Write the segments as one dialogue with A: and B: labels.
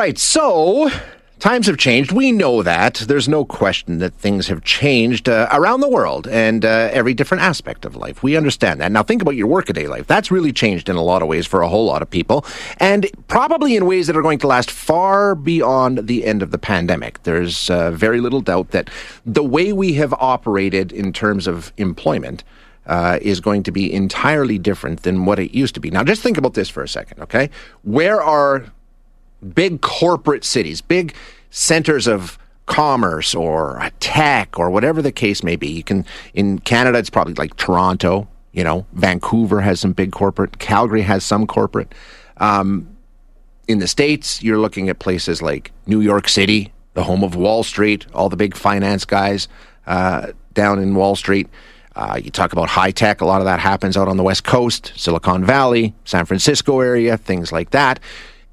A: right, so times have changed. We know that. There's no question that things have changed uh, around the world and uh, every different aspect of life. We understand that. Now, think about your workaday life. That's really changed in a lot of ways for a whole lot of people, and probably in ways that are going to last far beyond the end of the pandemic. There's uh, very little doubt that the way we have operated in terms of employment. Uh, is going to be entirely different than what it used to be. Now, just think about this for a second, okay? Where are big corporate cities, big centers of commerce or tech or whatever the case may be. You can in Canada, it's probably like Toronto. You know, Vancouver has some big corporate. Calgary has some corporate. Um, in the states, you're looking at places like New York City, the home of Wall Street, all the big finance guys uh, down in Wall Street. Uh, you talk about high tech, a lot of that happens out on the West Coast, Silicon Valley, San Francisco area, things like that.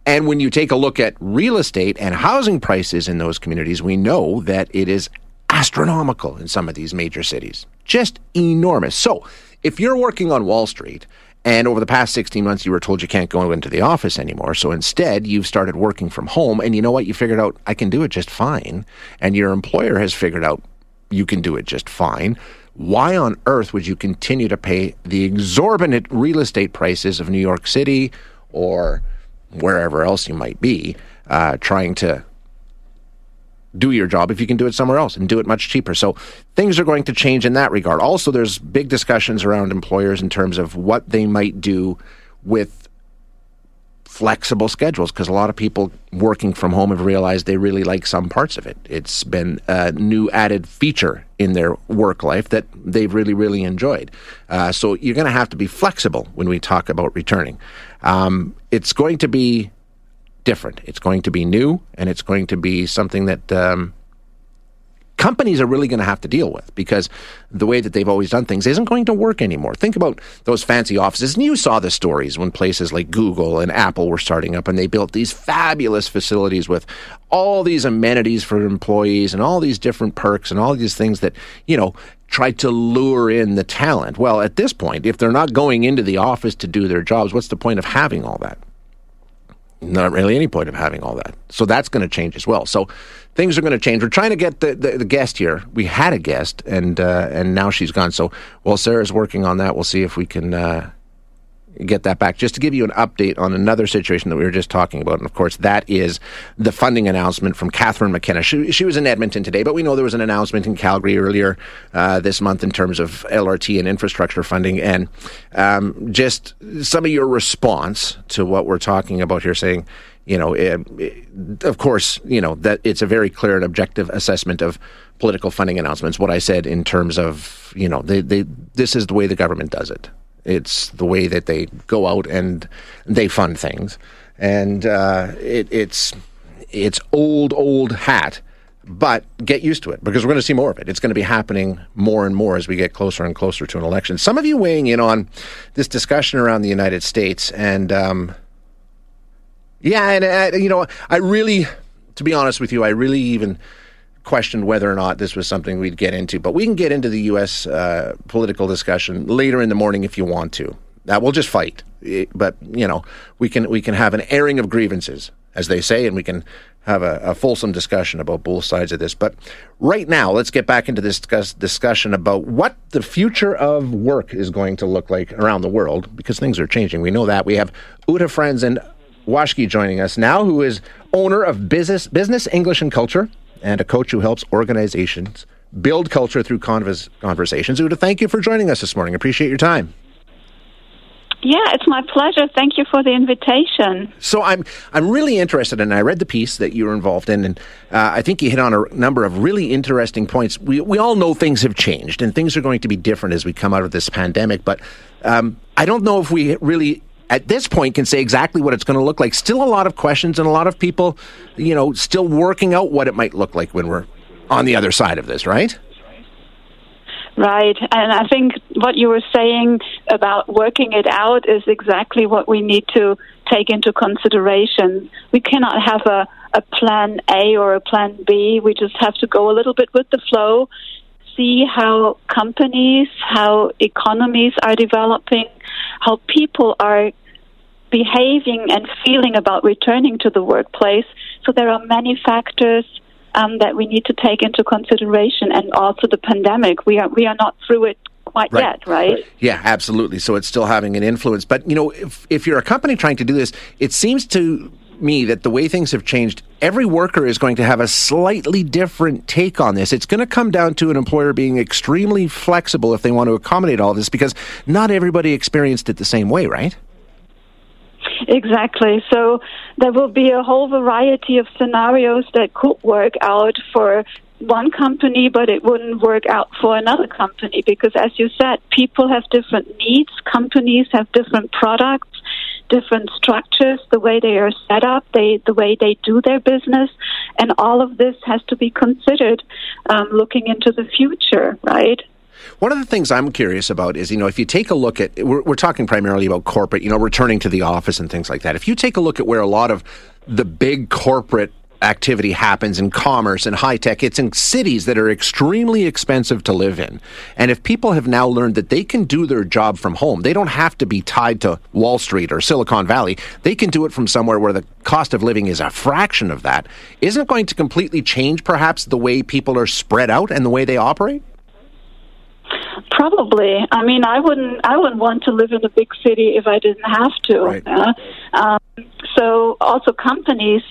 A: And when you take a look at real estate and housing prices in those communities, we know that it is astronomical in some of these major cities. Just enormous. So, if you're working on Wall Street and over the past 16 months you were told you can't go into the office anymore, so instead you've started working from home and you know what? You figured out I can do it just fine, and your employer has figured out you can do it just fine. Why on earth would you continue to pay the exorbitant real estate prices of New York City or wherever else you might be, uh, trying to do your job if you can do it somewhere else and do it much cheaper. So things are going to change in that regard. Also, there's big discussions around employers in terms of what they might do with flexible schedules because a lot of people working from home have realized they really like some parts of it. It's been a new added feature in their work life that they've really, really enjoyed. Uh, so you're going to have to be flexible when we talk about returning. Um, it's going to be different. It's going to be new, and it's going to be something that um, companies are really going to have to deal with because the way that they've always done things isn't going to work anymore. Think about those fancy offices. And you saw the stories when places like Google and Apple were starting up and they built these fabulous facilities with all these amenities for employees and all these different perks and all these things that, you know, tried to lure in the talent. Well, at this point, if they're not going into the office to do their jobs, what's the point of having all that? Not really any point of having all that. So that's going to change as well. So things are going to change. We're trying to get the, the, the guest here. We had a guest, and uh, and now she's gone. So while Sarah's working on that, we'll see if we can uh, get that back. Just to give you an update on another situation that we were just talking about, and of course, that is the funding announcement from Catherine McKenna. She, she was in Edmonton today, but we know there was an announcement in Calgary earlier uh, this month in terms of LRT and infrastructure funding. And um, just some of your response to what we're talking about here, saying, you know, it, it, of course, you know, that it's a very clear and objective assessment of political funding announcements. What I said in terms of, you know, they, they, this is the way the government does it. It's the way that they go out and they fund things, and uh, it, it's it's old old hat. But get used to it because we're going to see more of it. It's going to be happening more and more as we get closer and closer to an election. Some of you weighing in on this discussion around the United States, and um, yeah, and uh, you know, I really, to be honest with you, I really even questioned whether or not this was something we'd get into. But we can get into the U.S. Uh, political discussion later in the morning if you want to. Uh, we'll just fight, but you know we can we can have an airing of grievances, as they say, and we can have a, a fulsome discussion about both sides of this. But right now, let's get back into this discuss, discussion about what the future of work is going to look like around the world, because things are changing. We know that. We have Uta Friends and Washke joining us now, who is owner of Business Business English and Culture and a coach who helps organizations build culture through convers- conversations. Uta, thank you for joining us this morning. Appreciate your time.
B: Yeah, it's my pleasure. Thank you for the invitation.
A: So I'm I'm really interested, and I read the piece that you were involved in, and uh, I think you hit on a number of really interesting points. We we all know things have changed, and things are going to be different as we come out of this pandemic. But um, I don't know if we really at this point can say exactly what it's going to look like. Still a lot of questions and a lot of people, you know, still working out what it might look like when we're on the other side of this, right?
B: Right. And I think what you were saying about working it out is exactly what we need to take into consideration. We cannot have a, a plan A or a plan B. We just have to go a little bit with the flow see how companies, how economies are developing, how people are behaving and feeling about returning to the workplace. So there are many factors um, that we need to take into consideration, and also the pandemic. We are we are not through it quite right. yet, right?
A: Yeah, absolutely. So it's still having an influence. But you know, if if you're a company trying to do this, it seems to me that the way things have changed, every worker is going to have a slightly different take on this. It's going to come down to an employer being extremely flexible if they want to accommodate all this because not everybody experienced it the same way, right?
B: Exactly. So there will be a whole variety of scenarios that could work out for one company, but it wouldn't work out for another company because, as you said, people have different needs, companies have different products, different structures, the way they are set up, they, the way they do their business, and all of this has to be considered um, looking into the future, right?
A: One of the things I'm curious about is, you know, if you take a look at, we're, we're talking primarily about corporate, you know, returning to the office and things like that. If you take a look at where a lot of the big corporate activity happens in commerce and high tech. It's in cities that are extremely expensive to live in. And if people have now learned that they can do their job from home, they don't have to be tied to Wall Street or Silicon Valley. They can do it from somewhere where the cost of living is a fraction of that. Isn't it going to completely change perhaps the way people are spread out and the way they operate?
B: Probably. I mean, I wouldn't. I wouldn't want to live in a big city if I didn't have to.
A: Right.
B: Uh, um, so, also companies.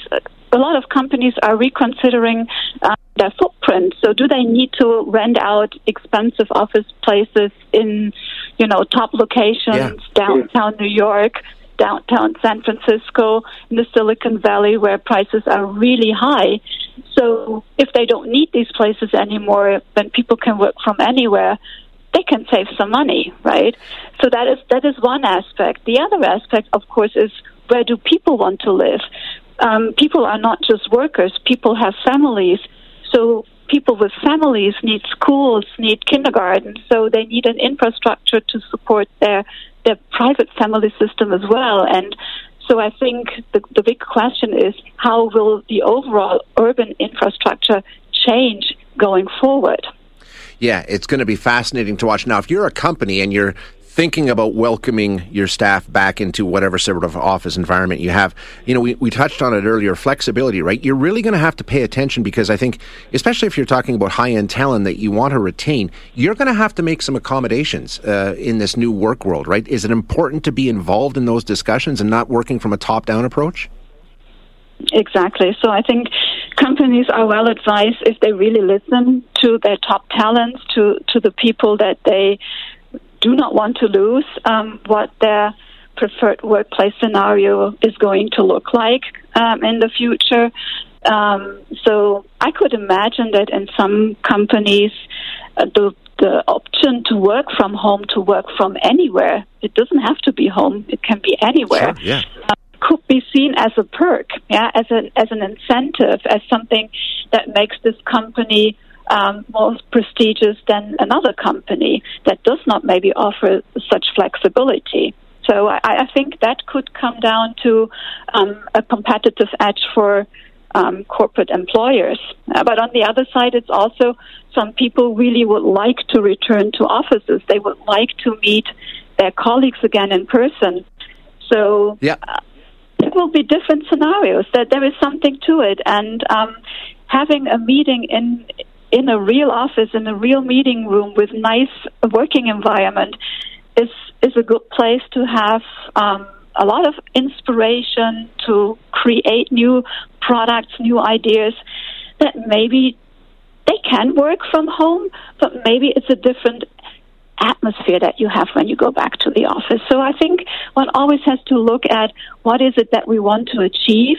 B: A lot of companies are reconsidering uh, their footprint. So, do they need to rent out expensive office places in, you know, top locations
A: Yeah.
B: downtown New York? Downtown San Francisco, in the Silicon Valley, where prices are really high. So, if they don't need these places anymore, then people can work from anywhere they can save some money, right? So that is that is one aspect. The other aspect, of course, is where do people want to live? Um, people are not just workers; people have families. So people with families need schools, need kindergarten. So they need an infrastructure to support their their private family system as well. And so I think the, the big question is how will the overall urban infrastructure change going forward?
A: Yeah, it's going to be fascinating to watch. Now, if you're a company and you're thinking about welcoming your staff back into whatever sort of office environment you have, you know, we, we touched on it earlier flexibility, right? You're really going to have to pay attention because I think, especially if you're talking about high end talent that you want to retain, you're going to have to make some accommodations uh, in this new work world, right? Is it important to be involved in those discussions and not working from a top down approach?
B: Exactly. So I think companies are well advised if they really listen to their top talents, to, to the people that they do not want to lose, um, what their preferred workplace scenario is going to look like um, in the future. Um, so I could imagine that in some companies, uh, the the option to work from home to work from anywhere. It doesn't have to be home; it can be anywhere.
A: Sure, yeah.
B: Uh, could be seen as a perk, yeah, as an as an incentive, as something that makes this company um, more prestigious than another company that does not maybe offer such flexibility. So I, I think that could come down to um, a competitive edge for um, corporate employers. Uh, but on the other side, it's also some people really would like to return to offices. They would like to meet their colleagues again in person. So
A: Yeah.
B: uh, it will be different scenarios. That there is something to it, and um, having a meeting in in a real office in a real meeting room with nice working environment is is a good place to have um, a lot of inspiration to create new products, new ideas that maybe they can work from home, but maybe it's a different atmosphere that you have when you go back to the office. So I think one always has to look at what is it that we want to achieve,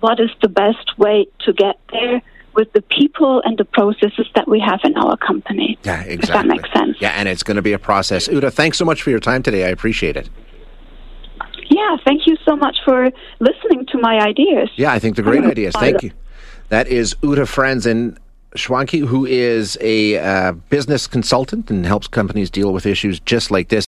B: what is the best way to get there with the people and the processes that we have in our company.
A: Yeah,
B: If that
A: exactly.
B: makes sense.
A: Yeah, and it's going to be a process. Uta, thanks so much for your time today. I appreciate it.
B: Yeah, thank you so much for listening to my ideas.
A: Yeah, I think they're great ideas. Thank you. That is Uta Franzen Schwanke, who is a uh, business consultant and helps companies deal with issues just like this.